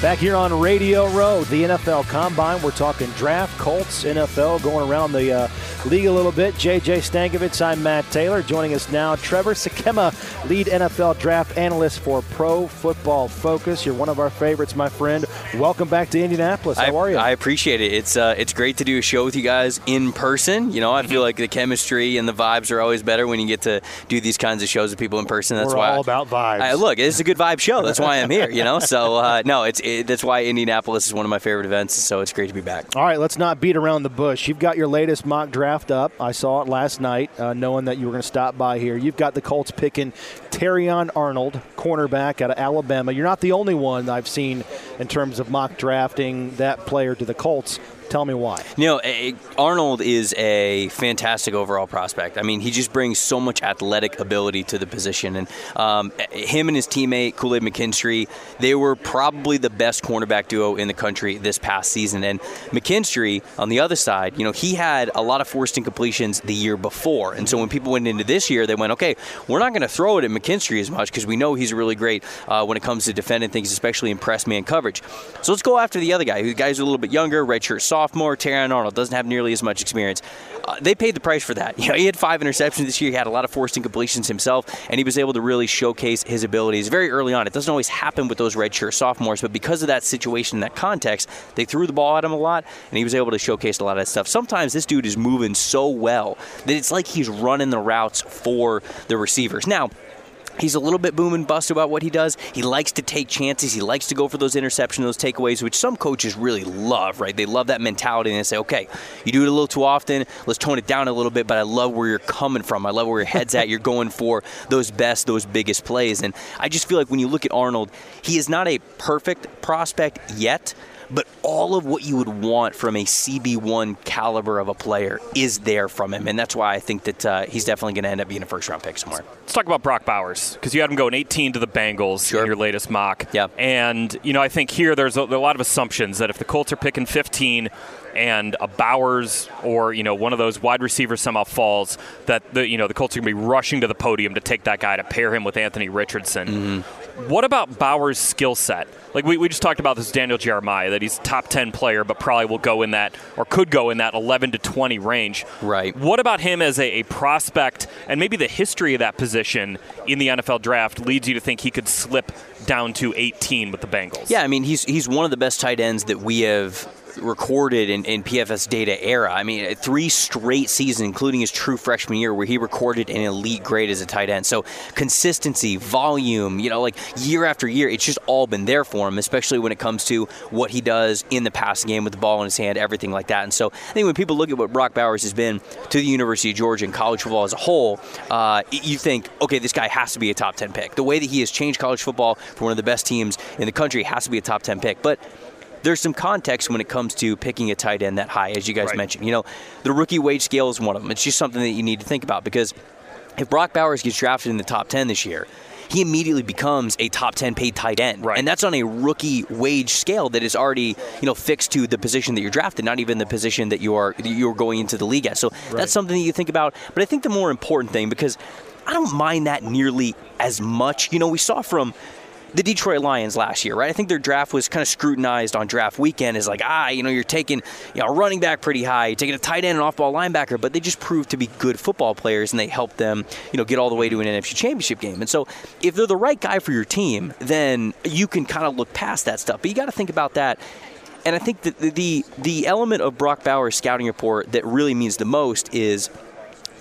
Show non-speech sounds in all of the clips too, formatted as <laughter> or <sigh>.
Back here on Radio Row, the NFL Combine, we're talking draft, Colts, NFL, going around the uh, league a little bit. JJ Stankevitz, I'm Matt Taylor. Joining us now, Trevor Sikkema, lead NFL draft analyst for Pro Football Focus. You're one of our favorites, my friend. Welcome back to Indianapolis. How I, are you? I appreciate it. It's uh, it's great to do a show with you guys in person. You know, I feel like the chemistry and the vibes are always better when you get to do these kinds of shows with people in person. That's we're why all about vibes. I, look, it's a good vibe show. That's why I'm here. You know, so uh, no, it's it, that's why Indianapolis is one of my favorite events. So it's great to be back. All right, let's not beat around the bush. You've got your latest mock draft up. I saw it last night, uh, knowing that you were going to stop by here. You've got the Colts picking Terrion Arnold, cornerback out of Alabama. You're not the only one I've seen in terms of mock drafting that player to the Colts. Tell me why. You know, Arnold is a fantastic overall prospect. I mean, he just brings so much athletic ability to the position. And um, him and his teammate, Kool Aid McKinstry, they were probably the best cornerback duo in the country this past season. And McKinstry, on the other side, you know, he had a lot of forced incompletions the year before. And so when people went into this year, they went, okay, we're not going to throw it at McKinstry as much because we know he's really great uh, when it comes to defending things, especially in press man coverage. So let's go after the other guy, who guy's a little bit younger, redshirt soft sophomore, Terrion Arnold doesn't have nearly as much experience. Uh, they paid the price for that. <laughs> You know, he had five interceptions this year. He had a lot of forced incompletions himself, and he was able to really showcase his abilities very early on. It doesn't always happen with those redshirt sophomores, but because of that situation, that context, they threw the ball at him a lot, and he was able to showcase a lot of that stuff. Sometimes this dude is moving so well that it's like he's running the routes for the receivers. Now, He's a little bit boom and bust about what he does. He likes to take chances. He likes to go for those interceptions, those takeaways, which some coaches really love, right? They love that mentality and they say, okay, you do it a little too often. Let's tone it down a little bit, but I love where you're coming from. I love where your head's at. You're going for those best, those biggest plays. And I just feel like when you look at Arnold, he is not a perfect prospect yet, but all of what you would want from a CB1 caliber of a player is there from him, and that's why I think that uh, he's definitely going to end up being a first round pick somewhere. Let's talk about Brock Bowers because you had him going 18 to the Bengals sure. in your latest mock. Yeah, and you know I think here there's a, there a lot of assumptions that if the Colts are picking 15 and a Bowers or you know one of those wide receivers somehow falls, that the you know the Colts are going to be rushing to the podium to take that guy to pair him with Anthony Richardson. Mm-hmm. What about Bowers' skill set? Like we, we just talked about this Daniel Jeremiah, that he's top 10 player, but probably will go in that, or could go in that 11 to 20 range. Right. What about him as a, a prospect, and maybe the history of that position in the NFL draft leads you to think he could slip down to 18 with the Bengals? Yeah, I mean, he's, he's one of the best tight ends that we have recorded in, in, PFF data era. I mean, three straight seasons, including his true freshman year, where he recorded an elite grade as a tight end. So consistency, volume, you know, like year after year, it's just all been there for him, especially when it comes to what he does in the passing game with the ball in his hand, everything like that. And so I think when people look at what Brock Bowers has been to the University of Georgia and college football as a whole, uh, you think, okay, this guy has to be a top 10 pick. The way that he has changed college football for one of the best teams in the country has to be a top 10 pick. But there's some context when it comes to picking a tight end that high, as you guys right. mentioned. You know, the rookie wage scale is one of them. It's just something that you need to think about because if Brock Bowers gets drafted in the top 10 this year, he immediately becomes a top 10 paid tight end. Right. And that's on a rookie wage scale that is already, you know, fixed to the position that you're drafted, not even the position that you are you're going into the league at. So right. that's something that you think about. But I think the more important thing because I don't mind that nearly as much. You know, we saw from the Detroit Lions last year, right? I think their draft was kind of scrutinized on draft weekend as like, ah, you know, you're taking you know, a running back pretty high, you're taking a tight end and off ball linebacker, but they just proved to be good football players and they helped them, you know, get all the way to an NFC championship game. And so if they're the right guy for your team, then you can kind of look past that stuff. But you got to think about that and I think that the, the the element of Brock Bowers' scouting report that really means the most is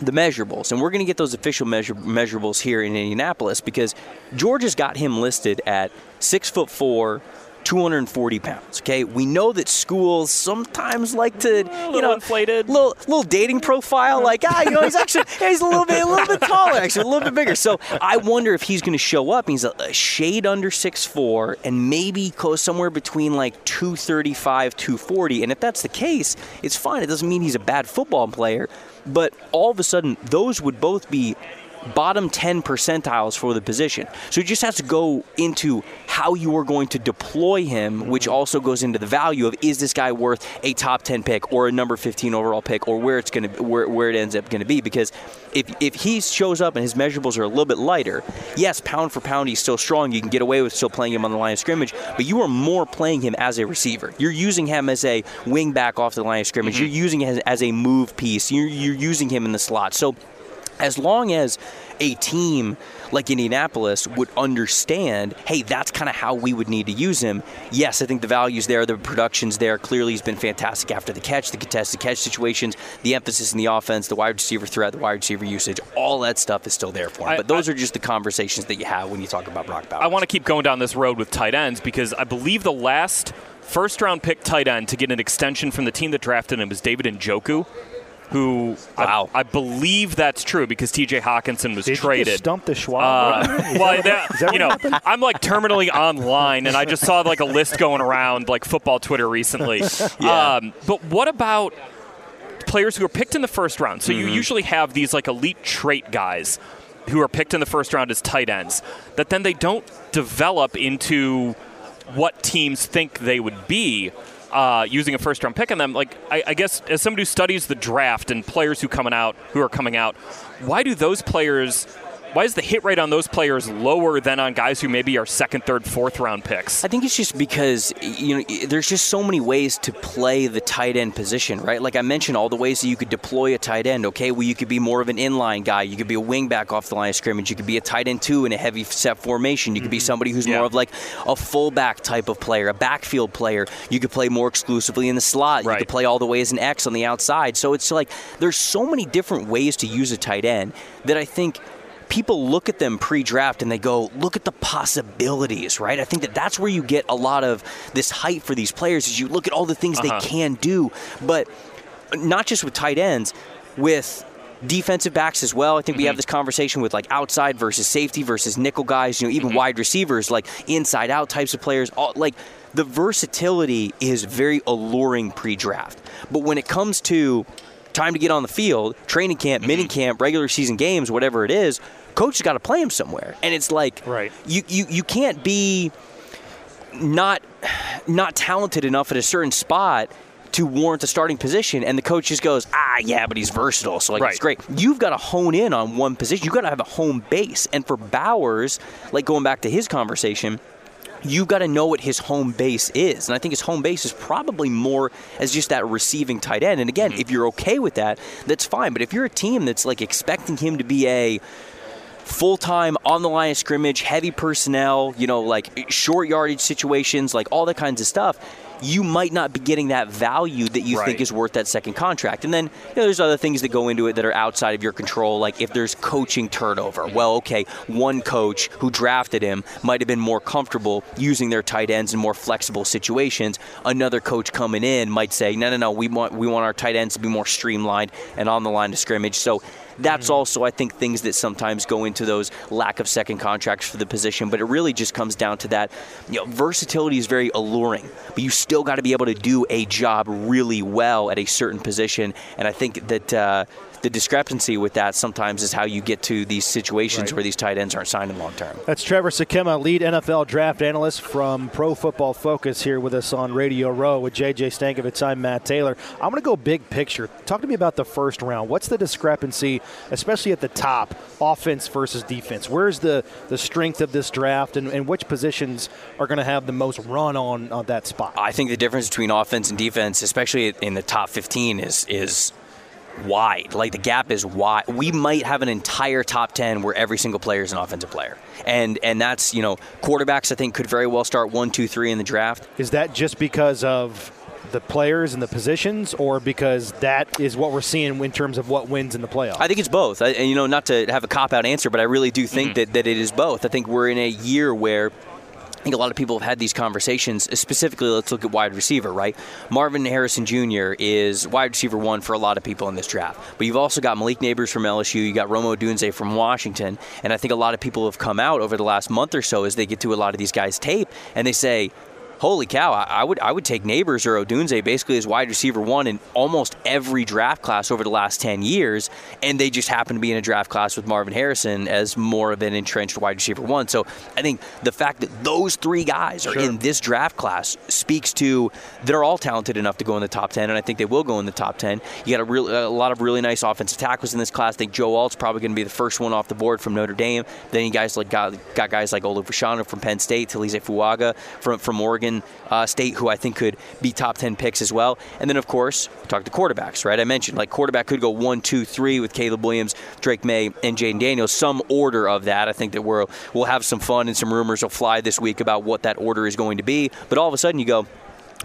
the measurables, and we're going to get those official measure, measurables here in Indianapolis because Georgia's got him listed at six foot four. 240 pounds. Okay, we know that schools sometimes like to, you know, inflated, little little dating profile. Like, ah, you know, he's actually <laughs> he's a little bit a little bit taller, actually a little bit bigger. So I wonder if he's going to show up. He's a, a shade under six four, and maybe close somewhere between like 235, 240. And if that's the case, it's fine. It doesn't mean he's a bad football player. But all of a sudden, those would both be bottom 10 percentiles for the position. So he just has to go into how you are going to deploy him, which also goes into the value of is this guy worth a top 10 pick or a number 15 overall pick or where it's going to where, where it ends up going to be because if if he shows up and his measurables are a little bit lighter, yes, pound for pound he's still strong. You can get away with still playing him on the line of scrimmage, but you are more playing him as a receiver. You're using him as a wing back off the line of scrimmage. Mm-hmm. You're using him as, as a move piece. You're, you're using him in the slot. So as long as a team like Indianapolis would understand, hey, that's kind of how we would need to use him. Yes, I think the value's there, the production's there. Clearly, he's been fantastic after the catch, the contested catch situations, the emphasis in the offense, the wide receiver threat, the wide receiver usage. All that stuff is still there for him. I, but those I, are just the conversations that you have when you talk about Brock Bowers. I want to keep going down this road with tight ends because I believe the last first round pick tight end to get an extension from the team that drafted him was David Njoku who wow. I, I, believe that's true because T.J. Hockenson was Did traded. You stump the Schwab. Uh, well, that, you know, happened? I'm like terminally online, and I just saw like a list going around like football Twitter recently. <laughs> yeah. Um, but what about players who are picked in the first round? So mm-hmm. you usually have these like elite trait guys who are picked in the first round as tight ends that then they don't develop into what teams think they would be uh, using a first round pick on them. Like, I, I, guess as somebody who studies the draft and players who coming out who are coming out, why do those players why is the hit rate on those players lower than on guys who maybe are second, third, fourth round picks? I think it's just because you know there's just so many ways to play the tight end position, right? Like I mentioned, all the ways that you could deploy a tight end. Okay, well you could be more of an inline guy. You could be a wingback off the line of scrimmage. You could be a tight end two in a heavy set formation. You could mm-hmm. be somebody who's yeah. more of like a fullback type of player, a backfield player. You could play more exclusively in the slot. Right. You could play all the way as an X on the outside. So it's like there's so many different ways to use a tight end that I think people look at them pre-draft and they go, look at the possibilities, right? I think that that's where you get a lot of this hype for these players is you look at all the things uh-huh. they can do, but not just with tight ends, with defensive backs as well. I think mm-hmm. we have mm-hmm. this conversation with like outside versus safety versus nickel guys, you know, even mm-hmm. wide receivers, like inside out types of players, all like the versatility is very alluring pre-draft. But when it comes to time to get on the field, training camp, mini mm-hmm. camp, regular season games, whatever it is, coach has got to play him somewhere. And it's like right. you, you, you can't be not not talented enough at a certain spot to warrant a starting position, and the coach just goes, ah, yeah, but he's versatile, so like right. it's great. You've got to hone in on one position. You've got to have a home base. And for Bowers, like going back to his conversation, you've got to know what his home base is. And I think his home base is probably more as just that receiving tight end. And again, mm-hmm. if you're okay with that, that's fine. But if you're a team that's like expecting him to be a full time on the line of scrimmage, heavy personnel, you know, like short yardage situations, like all that kinds of stuff you might not be getting that value that you right. think is worth that second contract. And then you know, there's other things that go into it that are outside of your control, like if there's coaching turnover. Mm-hmm. Well, okay, one coach who drafted him might have been more comfortable using their tight ends in more flexible situations. Another coach coming in might say, no, no, no, we want we want our tight ends to be more streamlined and on the line of scrimmage. So that's mm-hmm. also, I think, things that sometimes go into those lack of second contracts for the position. But it really just comes down to that. You know, versatility is very alluring, but you still got to be able to do a job really well at a certain position. And I think that. Uh, the discrepancy with that sometimes is how you get to these situations right. where these tight ends aren't signed in long term. That's Trevor Sikkema, lead NFL draft analyst from Pro Football Focus, here with us on Radio Row with JJ Stankevitz. I'm Matt Taylor. I'm going to go big picture. Talk to me about the first round. What's the discrepancy, especially at the top, offense versus defense? Where's the, the strength of this draft, and, and which positions are going to have the most run on, on that spot? I think the difference between offense and defense, especially in the top 15, is is wide. Like the gap is wide. We might have an entire top 10 where every single player is an offensive player. And and that's, you know, quarterbacks I think could very well start one, two, three in the draft. Is that just because of the players and the positions, or because that is what we're seeing in terms of what wins in the playoffs? I think it's both. I, and you know, not to have a cop out answer, but I really do think mm-hmm. that, that it is both. I think we're in a year where I think a lot of people have had these conversations. Specifically, let's look at wide receiver, right? Marvin Harrison Jr. is wide receiver one for a lot of people in this draft. But you've also got Malik Nabers from LSU, you got Rome Odunze from Washington, and I think a lot of people have come out over the last month or so as they get to a lot of these guys' tape and they say, holy cow, I, I, would I would take Nabers or Odunze basically as wide receiver one in almost every draft class over the last 10 years, and they just happen to be in a draft class with Marvin Harrison as more of an entrenched wide receiver one. So I think the fact that those three guys are sure. in this draft class speaks to they're all talented enough to go in the top 10, and I think they will go in the top 10. You got a, real, a lot of really nice offensive tackles in this class. I think Joe Alt's probably going to be the first one off the board from Notre Dame. Then you guys like got, got guys like Olu Fashanu from Penn State, Taliese Fuaga from, from Oregon uh, State, who I think could be top 10 picks as well. And then, of course, talk to quarterbacks, right? I mentioned like quarterback could go one, two, three with Caleb Williams, Drake Maye, and Jayden Daniels. Some order of that. I think that we're, we'll have some fun and some rumors will fly this week about what that order is going to be. But all of a sudden, you go,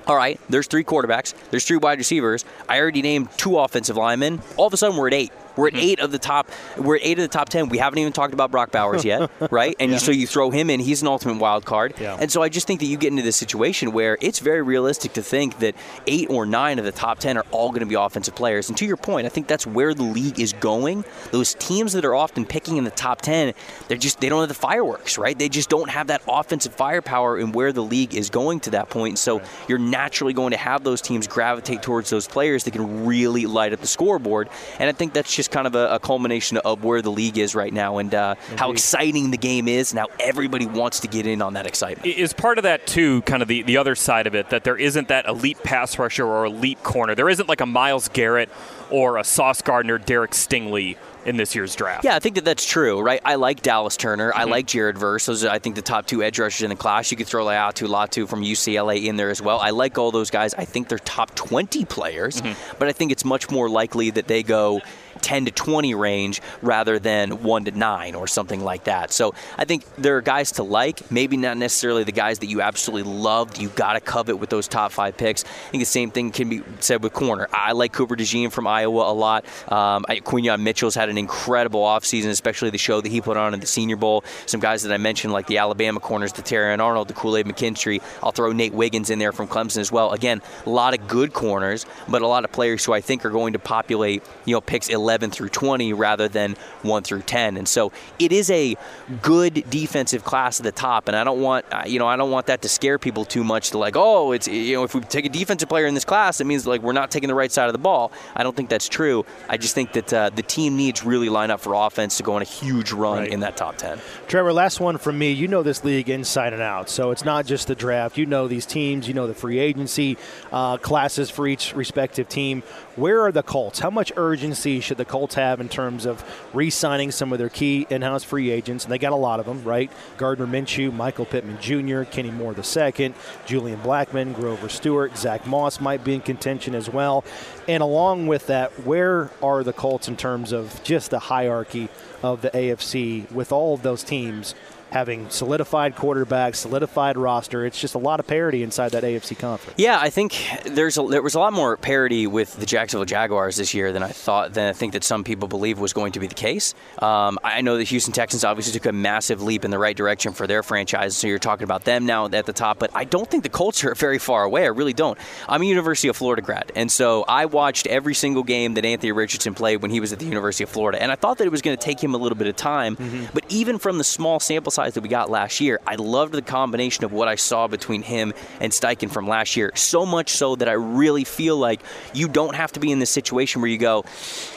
all right, there's three quarterbacks, there's three wide receivers. I already named two offensive linemen. All of a sudden, we're at eight. We're at hmm. eight of the top. We're at eight of the top ten. We haven't even talked about Brock Bowers yet, <laughs> right? And yeah. so you throw him in. He's an ultimate wild card. Yeah. And so I just think that you get into this situation where it's very realistic to think that eight or nine of the top ten are all going to be offensive players. And to your point, I think that's where the league is going. Those teams that are often picking in the top ten, they're just they don't have the fireworks, right? They just don't have that offensive firepower in where the league is going to that point. So right. you're naturally going to have those teams gravitate towards those players that can really light up the scoreboard. And I think that's just just kind of a, a culmination of where the league is right now and uh, how exciting the game is and how everybody wants to get in on that excitement. Is part of that, too, kind of the, the other side of it, that there isn't that elite pass rusher or elite corner? There isn't like a Myles Garrett or a Sauce Gardner, Derek Stingley in this year's draft. Yeah, I think that that's true, right? I like Dallas Turner. Mm-hmm. I like Jared Verse. Those are, I think, the top two edge rushers in the class. You could throw Laiatu Latu from UCLA in there as well. I like all those guys. I think they're top 20 players, mm-hmm. but I think it's much more likely that they go 10 to 20 range rather than 1 to 9 or something like that. So I think there are guys to like, maybe not necessarily the guys that you absolutely loved. You got to covet with those top five picks. I think the same thing can be said with corner. I like Cooper DeJean from Iowa a lot. Um, Quinyon Mitchell's had an incredible offseason, especially the show that he put on in the Senior Bowl. Some guys that I mentioned, like the Alabama corners, the Terrion Arnold, the Kool Aid McKinstry. I'll throw Nate Wiggins in there from Clemson as well. Again, a lot of good corners, but a lot of players who I think are going to populate, you know, picks 11 through 20 rather than 1 through 10. And so it is a good defensive class at the top, and I don't want, you know, I don't want that to scare people too much to like, oh, it's, you know, if we take a defensive player in this class, it means like we're not taking the right side of the ball. I don't think that's true. I just think that uh, the team needs really line up for offense to go on a huge run right. in that top 10. Trevor, last one from me. You know this league inside and out, so it's not just the draft. You know these teams, you know the free agency uh, classes for each respective team. Where are the Colts? How much urgency should the Colts have in terms of re signing some of their key in house free agents? And they got a lot of them, right? Gardner Minshew, Michael Pittman Jr., Kenny Moore II, Julian Blackmon, Grover Stewart, Zach Moss might be in contention as well. And along with that, where are the Colts in terms of just the hierarchy of the AFC with all of those teams having solidified quarterbacks, solidified roster. It's just a lot of parity inside that AFC conference. Yeah, I think there's a, there was a lot more parity with the Jacksonville Jaguars this year than I thought. Than I think that some people believe was going to be the case. Um, I know the Houston Texans obviously took a massive leap in the right direction for their franchise, so you're talking about them now at the top. But I don't think the Colts are <laughs> very far away. I really don't. I'm a University of Florida grad, and so I watched every single game that Anthony Richardson played when he was at the University of Florida, and I thought that it was going to take him a little bit of time. Mm-hmm. But even from the small sample size that we got last year. I loved the combination of what I saw between him and Steichen from last year. So much so that I really feel like you don't have to be in this situation where you go,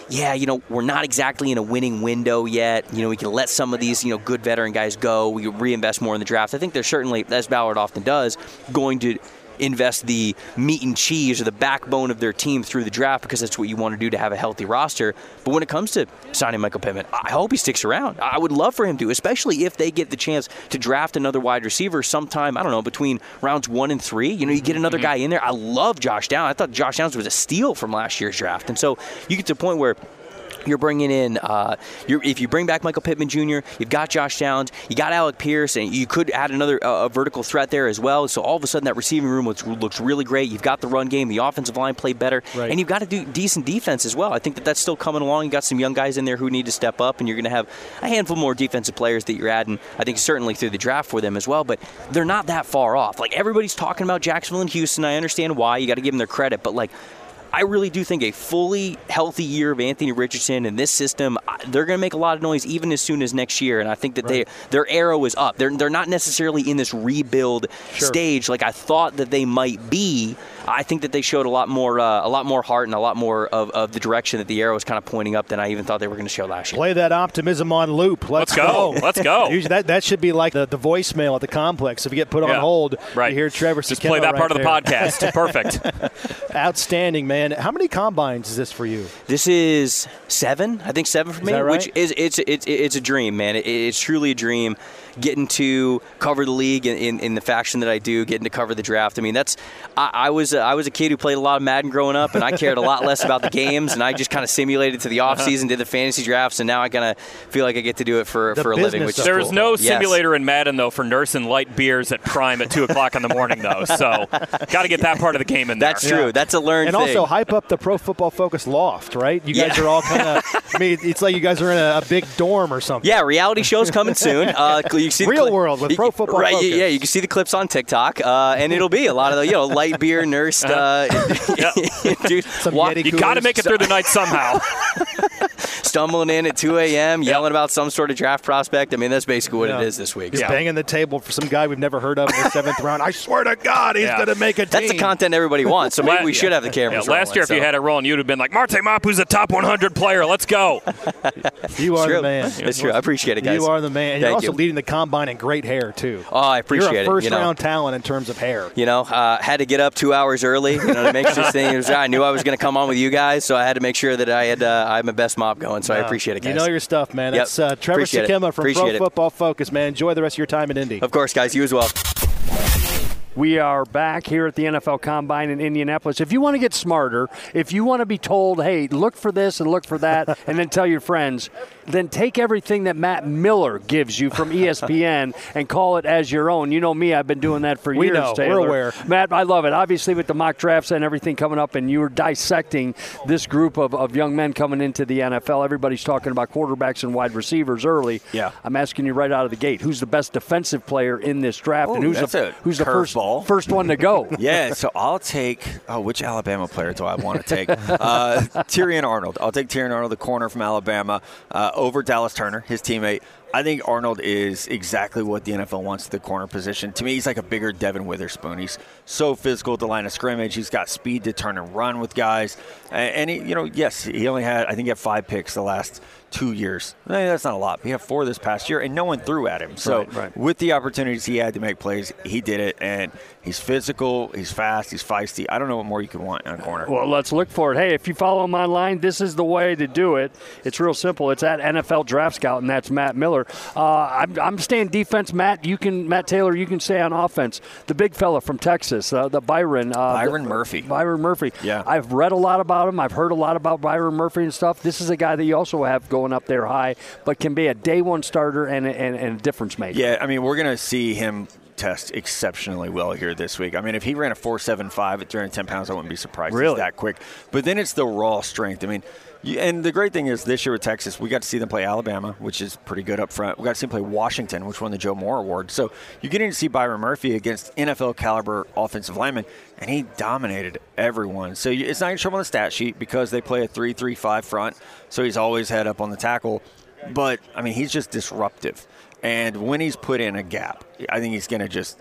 yeah, you know, we're not exactly in a winning window yet. You know, we can let some of these, you know, good veteran guys go. We reinvest more in the draft. I think there's certainly, as Ballard often does, going to invest the meat and cheese or the backbone of their team through the draft because that's what you want to do to have a healthy roster. But when it comes to signing Michael Pittman, I hope he sticks around. I would love for him to, especially if they get the chance to draft another wide receiver sometime, I don't know, between rounds one and three. You know, you get another mm-hmm. guy in there. I love Josh Downs. I thought Josh Downs was a steal from last year's draft. And so you get to a point where you're bringing in, uh, you're, if you bring back Michael Pittman Jr., you've got Josh Downs, you got Alec Pierce, and you could add another uh, vertical threat there as well. So all of a sudden, that receiving room looks, looks really great. You've got the run game, the offensive line played better, right. and you've got to do decent defense as well. I think that that's still coming along. You got some young guys in there who need to step up, and you're going to have a handful more defensive players that you're adding. I think certainly through the draft for them as well, but they're not that far off. Like everybody's talking about Jacksonville and Houston. I understand why. You got to give them their credit, but like I really do think a fully healthy year of Anthony Richardson in this system, they're going to make a lot of noise even as soon as next year. And I think that right. they their arrow is up. They're they're not necessarily in this rebuild sure. stage like I thought that they might be. I think that they showed a lot more uh, a lot more heart and a lot more of, of the direction that the arrow was kind of pointing up than I even thought they were going to show last year. Play that optimism on loop. Let's, Let's go. go. <laughs> Let's go. <laughs> Usually that, that should be like the, the voicemail at the complex. If you get put on yeah. hold, right. you hear Trevor. Just play that right part there. of the podcast. <laughs> Perfect. Outstanding, man. How many combines is this for you? This is seven. I think seven for me, right? which is it's it's it's a dream, man. It, it's truly a dream getting to cover the league in, in, in, the fashion that I do, getting to cover the draft. I mean, that's I, I was I was a kid who played a lot of Madden growing up, and I cared a lot less about the games, and I just kind of simulated to the off season, did the fantasy drafts, and now I kind of feel like I get to do it for, for a living. Which there is cool. no simulator yes. in Madden though for nursing light beers at prime at two o'clock in the morning though, so got to get that part of the game in there. That's true. Yeah. That's a learned. And thing. also hype up the Pro Football Focus loft, right? You guys yeah. are all kind of. I mean, it's like you guys are in a, a, big dorm or something. Yeah, reality shows coming soon. Uh, <laughs> you see real world with Pro Football right, Focus. Yeah, you can see the clips on TikTok, uh, and it'll be a lot of the you know light beer nursed. <laughs> Uh, <laughs> dude, walk, you got to make it through the night somehow. <laughs> Stumbling in at 2 a.m., yelling yep. about some sort of draft prospect. I mean, that's basically what yeah. it is this week. He's yeah. banging the table for some guy we've never heard of in the <laughs> seventh round. I swear to God, he's yeah. going to make a team. That's the content everybody wants. So maybe we <laughs> should have the cameras. last year, so. if you had it rolling, you'd have been like, Marte Mapu's a top 100 player. Let's go. <laughs> you are the man. That's true. I appreciate it, guys. You are the man. And you're also you. leading the combine in great hair too. Oh, I appreciate it. You're a first it, you round know. talent in terms of hair. You know, uh, had to get up two hours early. You know, to make sure this thing. I knew I was going to come on with you guys, so I had to make sure that I had uh, I had my best mop going. So I appreciate it, guys. You know your stuff, man. Yep. That's uh, Trevor appreciate Sikkema from appreciate Pro it. Football Focus, man. Enjoy the rest of your time in Indy. Of course, guys. You as well. We are back here at the NFL Combine in Indianapolis. If you want to get smarter, if you want to be told, hey, look for this and look for that, <laughs> and then tell your friends, then take everything that Matt Miller gives you from <laughs> ESPN and call it as your own. You know me, I've been doing that for we years. Know. Taylor. We're aware. Matt, I love it. Obviously, with the mock drafts and everything coming up, and you were dissecting this group of, of young men coming into the NFL. Everybody's talking about quarterbacks and wide receivers early. Yeah. I'm asking you right out of the gate who's the best defensive player in this draft, Ooh, and who's the, who's the first, first one to go? <laughs> yeah, so I'll take. Oh, which Alabama player do I want to take? Uh, Terrion Arnold. I'll take Terrion Arnold, the corner from Alabama, uh, over Dallas Turner, his teammate. I think Arnold is exactly what the NFL wants at the corner position. To me, he's like a bigger Devon Witherspoon. He's so physical at the line of scrimmage. He's got speed to turn and run with guys. And, he, you know, yes, he only had, I think he had five picks the last two years. Mean, that's not a lot. He had four this past year, and no one threw at him. So right, right. with the opportunities he had to make plays, he did it. And he's physical, he's fast, he's feisty. I don't know what more you can want in a corner. Well, let's look for it. Hey, if you follow him online, this is the way to do it. It's real simple. It's at NFL Draft Scout, and that's Matt Miller. Uh, I'm, I'm, staying defense. Matt, you can. Matt Taylor, you can stay on offense. The big fella from Texas, uh, the Byron. Uh, Byron the, Murphy. Byron Murphy. Yeah. I've read a lot about him. I've heard a lot about Byron Murphy and stuff. This is a guy that you also have going up there high but can be a day one starter and, and, and a difference maker. Yeah, I mean, we're going to see him test exceptionally well here this week. I mean, if he ran a 4.75 at 310 pounds, I wouldn't be surprised really? that quick. But then it's the raw strength. I mean, and the great thing is this year with Texas, we got to see them play Alabama, which is pretty good up front. We got to see them play Washington, which won the Joe Moore Award. So you're getting to see Byron Murphy against NFL caliber offensive linemen, and he dominated everyone. So it's not going to show on the stat sheet because they play a 3-3-5 front. So he's always head up on the tackle. But I mean, he's just disruptive. And when he's put in a gap, I think he's going to just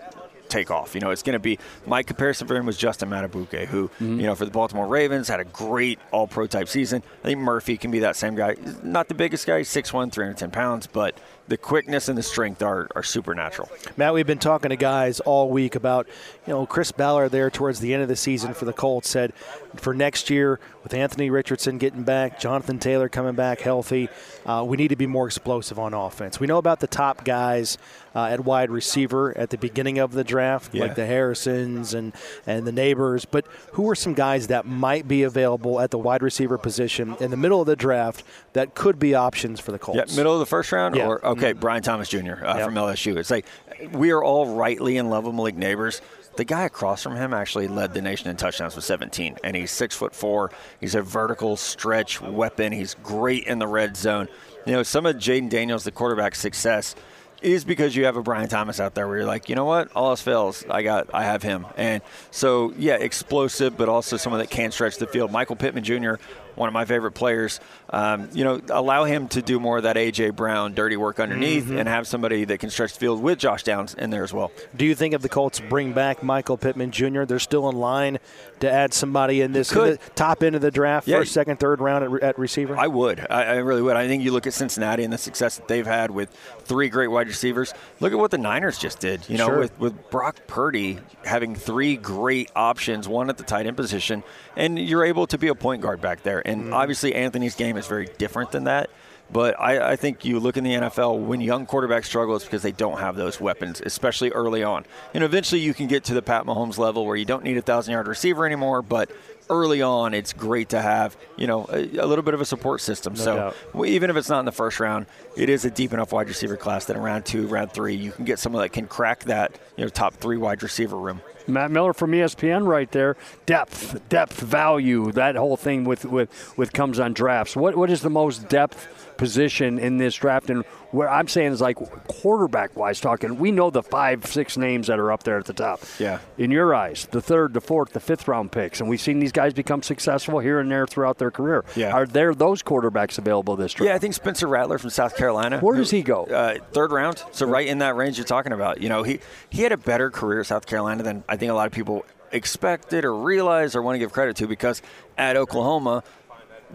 take off. You know, it's going to be my comparison for him was Justin Madubuike, who mm-hmm. you know for the Baltimore Ravens had a great All Pro type season. I think Murphy can be that same guy. not the biggest guy, 6'1", 310 pounds, but the quickness and the strength are, are supernatural. Matt, we've been talking to guys all week about, you know, Chris Ballard there towards the end of the season for the Colts said for next year with Anthony Richardson getting back, Jonathan Taylor coming back healthy, uh, we need to be more explosive on offense. We know about the top guys uh, at wide receiver at the beginning of the draft, yeah. like the Harrisons and, and the Nabers, but who are some guys that might be available at the wide receiver position in the middle of the draft that could be options for the Colts? Yeah, middle of the first round? Yeah. Or, okay, mm-hmm. Brian Thomas Jr. Uh, yep. from LSU. It's like we are all rightly in love with Malik Nabers. The guy across from him actually led the nation in touchdowns with 17, and he's six foot four. He's a vertical stretch weapon. He's great in the red zone. You know, some of Jayden Daniels, the quarterback's success is because you have a Brian Thomas out there where you're like, you know what, all else fails, I got, I have him, and so yeah, explosive, but also someone that can stretch the field. Michael Pittman Jr one of my favorite players. Um, you know, allow him to do more of that AJ Brown dirty work underneath, mm-hmm. and have somebody that can stretch the field with Josh Downs in there as well. Do you think if the Colts bring back Michael Pittman Jr., they're still in line to add somebody in this in top end of the draft, yeah. first, second, third round at, at receiver? I would. I, I, really would. I think you look at Cincinnati and the success that they've had with three great wide receivers. Look at what the Niners just did. You know, sure. with with Brock Purdy having three great options, one at the tight end position, and you're able to be a point guard back there. And mm-hmm. obviously, Anthony's game is very different than that. But I, I, think you look in the NFL when young quarterbacks struggle, it's because they don't have those weapons, especially early on. And eventually, you can get to the Pat Mahomes level where you don't need a thousand yard receiver anymore. But early on, it's great to have you know a, a little bit of a support system. No so doubt. even if it's not in the first round, it is a deep enough wide receiver class that in round two, round three, you can get someone that can crack that you know top three wide receiver room. Matt Miller from ESPN right there. Depth, depth, value. That whole thing with with with comes on drafts. What what is the most depth position in this draft? And where I'm saying is like quarterback wise talking, we know the five, six names that are up there at the top. Yeah. In your eyes, the third, the fourth, the fifth round picks, and we've seen these guys become successful here and there throughout their career. Yeah. Are there those quarterbacks available this draft? Yeah, I think Spencer Rattler from South Carolina. Where does he go? Uh, third round. So right in that range you're talking about. You know, he he had a better career at South Carolina than I think a lot of people expected or realized or want to give credit to because at Oklahoma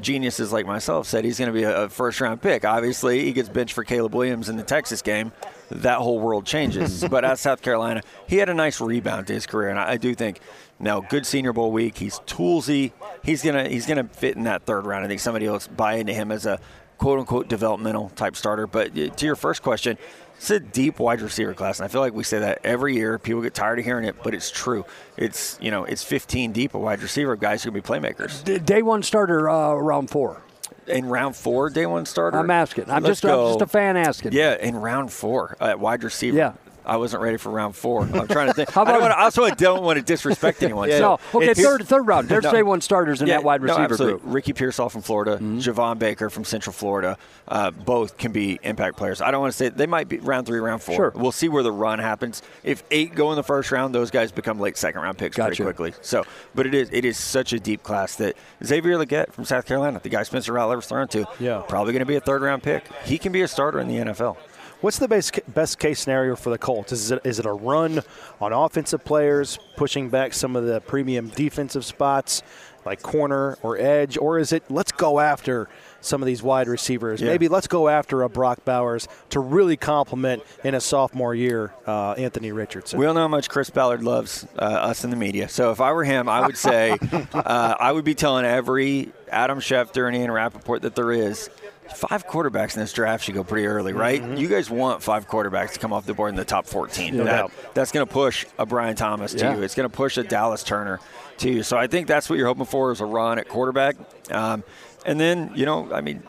geniuses like myself said he's going to be a, first round pick. Obviously, he gets benched for Caleb Williams in the Texas game. That whole world changes. <laughs> but at South Carolina, he had a nice rebound to his career, and I, do think now good Senior Bowl week. He's toolsy. He's gonna he's gonna fit in that third round. I think somebody else buy into him as a quote unquote developmental type starter. But uh, to your first question, it's a deep wide receiver class, and I feel like we say that every year. People get tired of hearing it, but it's true. It's you know it's 15 deep a wide receiver guys who can be playmakers. Day one starter, uh, round four. In round four, day one starter. I'm asking. I'm just, I'm just a fan asking. Yeah, in round four at wide receiver. Yeah. I wasn't ready for round four. I'm trying to think. <laughs> How about, I, want also, I don't want to disrespect anyone. yeah. So no, okay, third third round. There's no, day one starters in yeah, that wide receiver no, group. Ricky Pearsall from Florida, mm-hmm. Javon Baker from Central Florida, uh, both can be impact players. I don't want to say they might be round three, round four. Sure. We'll see where the run happens. If eight go in the first round, those guys become late second round picks gotcha. pretty quickly. So, but it is it is such a deep class that Xavier Legette from South Carolina, the guy Spencer Rattler was thrown to, yeah. probably going to be a third round pick. He can be a starter in the NFL. What's the best best case scenario for the Colts? Is it is it a run on offensive players, pushing back some of the premium defensive spots, like corner or edge, or is it let's go after some of these wide receivers? Yeah. Maybe let's go after a Brock Bowers to really complement in a sophomore year uh, Anthony Richardson. We all know how much Chris Ballard loves uh, us in the media. So if I were him, I would say <laughs> uh, I would be telling every Adam Schefter and Ian Rapoport that there is – five quarterbacks in this draft should go pretty early, right? Mm-hmm. You guys want five quarterbacks to come off the board in the top 14. No that, that's going to push a Brian Thomas to yeah. you. It's going to push a Dallas Turner to you. So I think that's what you're hoping for is a run at quarterback. Um, and then, you know, I mean,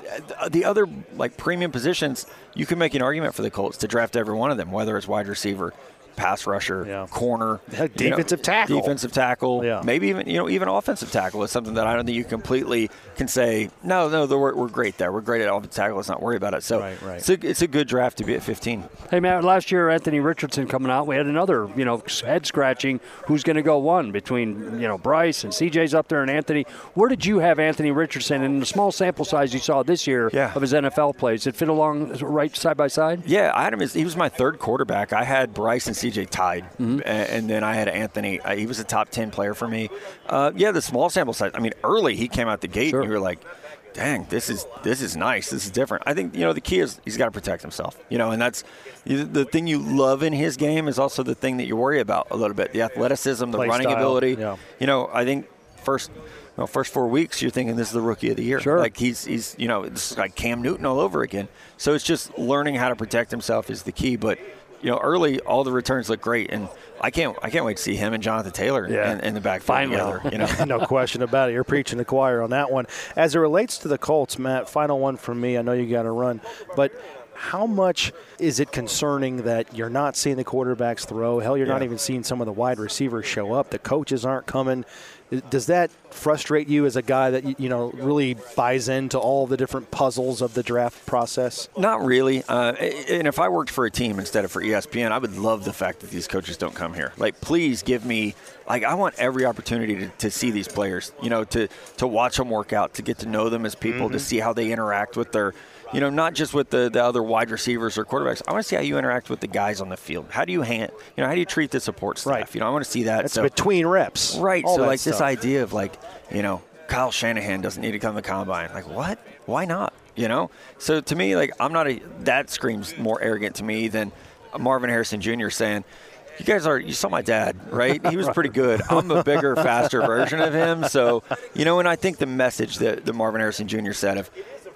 the other like premium positions, you can make an argument for the Colts to draft every one of them, whether it's wide receiver, pass rusher, yeah. corner, defensive know, tackle, defensive tackle, yeah. maybe even you know even offensive tackle is something that I don't think you completely can say no, no, we're, we're great there. We're great at offensive tackle. Let's not worry about it. So right, right. It's, a, it's a good draft to be at 15. Hey Matt, last year Anthony Richardson coming out, we had another you know head scratching. Who's going to go one between you know Bryce and CJ's up there and Anthony? Where did you have Anthony Richardson in the small sample size you saw this year yeah. of his NFL plays? Did it fit along right side by side? Yeah, I had him. As, he was my third quarterback. I had Bryce and CJ tied. Mm-hmm. And then I had Anthony. Uh, he was a top 10 player for me. Uh, yeah, the small sample size. I mean, early he came out the gate sure. and you were like, dang, this is this is nice. This is different. I think you know the key is he's got to protect himself. You know, and that's the thing you love in his game is also the thing that you worry about a little bit: the athleticism, the Play running style. ability. Yeah. You know, I think first. You know, first four weeks, you're thinking this is the rookie of the year. Sure. Like he's he's you know it's like Cam Newton all over again. So it's just learning how to protect himself is the key. But you know, early all the returns look great, and I can't I can't wait to see him and Jonathan Taylor yeah. in, in the back Finally. together. You know, <laughs> no question about it. You're preaching the choir on that one. As it relates to the Colts, Matt, final one from me. I know you got to run, but how much is it concerning that you're not seeing the quarterbacks throw? Hell, you're not even seeing some of the wide receivers show up. The coaches aren't coming. Does that frustrate you as a guy that you know really buys into all the different puzzles of the draft process? Not really. Uh, and if I worked for a team instead of for ESPN, I would love the fact that these coaches don't come here. Like, please give me. Like, I want every opportunity to, to see these players. You know, to to watch them work out, to get to know them as people, to see how they interact with their. You know, not just with the, the other wide receivers or quarterbacks. I want to see how you interact with the guys on the field. How do you hand? You know, how do you treat the support staff? Right. You know, I want to see that. That's so, between reps, Right. so like this idea of like, you know, Kyle Shanahan doesn't need to come to the combine. Like what? Why not? You know? So to me, like I'm not a that screams more arrogant to me than Marvin Harrison Jr. saying, you guys are you saw my dad, right? He was <laughs> pretty good. I'm a bigger, faster version of him. So, you know, and I think the message that, that Marvin Harrison Jr. said of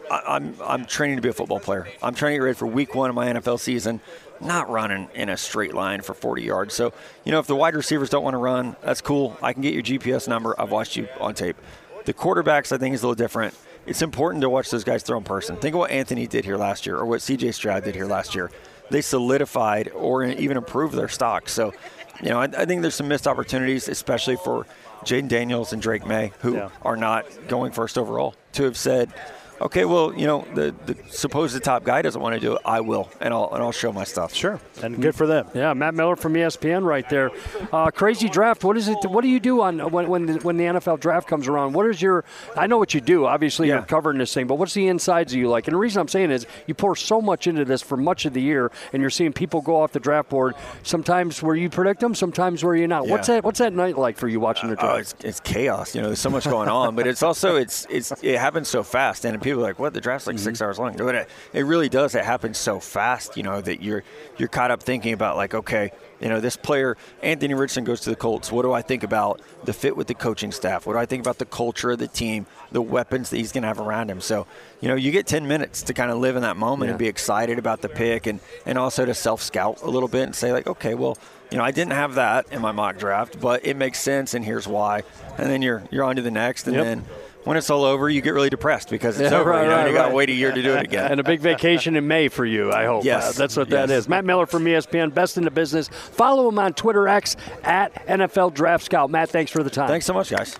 I, I'm I'm training to be a football player. I'm trying to get ready for week one of my NFL season, not running in a straight line for 40 yards. So, you know, if the wide receivers don't want to run, that's cool. I can get your GPS number. I've watched you on tape. The quarterbacks, I think, is a little different. It's important to watch those guys throw in person. Think of what Anthony did here last year, or what CJ Stroud did here last year. They solidified or even improved their stock. So, you know, I, I think there's some missed opportunities, especially for Jayden Daniels and Drake Maye, who Yeah. are not going first overall, to have said, okay, well, you know, the, the supposed top guy doesn't want to do it. I will, and I'll and I'll show my stuff. Sure, and good for them. Yeah, Matt Miller from ESPN right there. Uh, crazy draft. What is it? What do you do on when when the, when the NFL draft comes around? What is your? I know what you do. Obviously, you're covering this thing, but what's the insides of you like? And the reason I'm saying is you pour so much into this for much of the year, and you're seeing people go off the draft board. Sometimes where you predict them, sometimes where you're not. What's that? What's that night like for you watching the draft? Oh, it's, it's chaos. You know, there's so much going on, but it's also it's it's it happens so fast, and people are like, "What? The draft's like six mm-hmm. hours long." But it, it really does. It happens so fast. You know that you're you're caught up thinking about like, okay, you know, this player Anthony Richardson goes to the Colts. What do I think about the fit with the coaching staff? What do I think about the culture of the team? The weapons that he's going to have around him. So, you know, you get 10 minutes to kind of live in that moment and be excited about the pick, and and also to self scout a little bit and say like, okay, well. You know, I didn't have that in my mock draft, but it makes sense, and here's why. And then you're you're on to the next, and Yep. then when it's all over, you get really depressed because it's <laughs> Yeah, over. right, you know, right, you got to right. wait a year to do it again. And a big vacation in May for you, I hope. Yes. Uh, that's what that Yes. is. Matt Miller from ESPN, best in the business. Follow him on Twitter X at NFL Draft Scout. Matt, thanks for the time. Thanks so much, guys.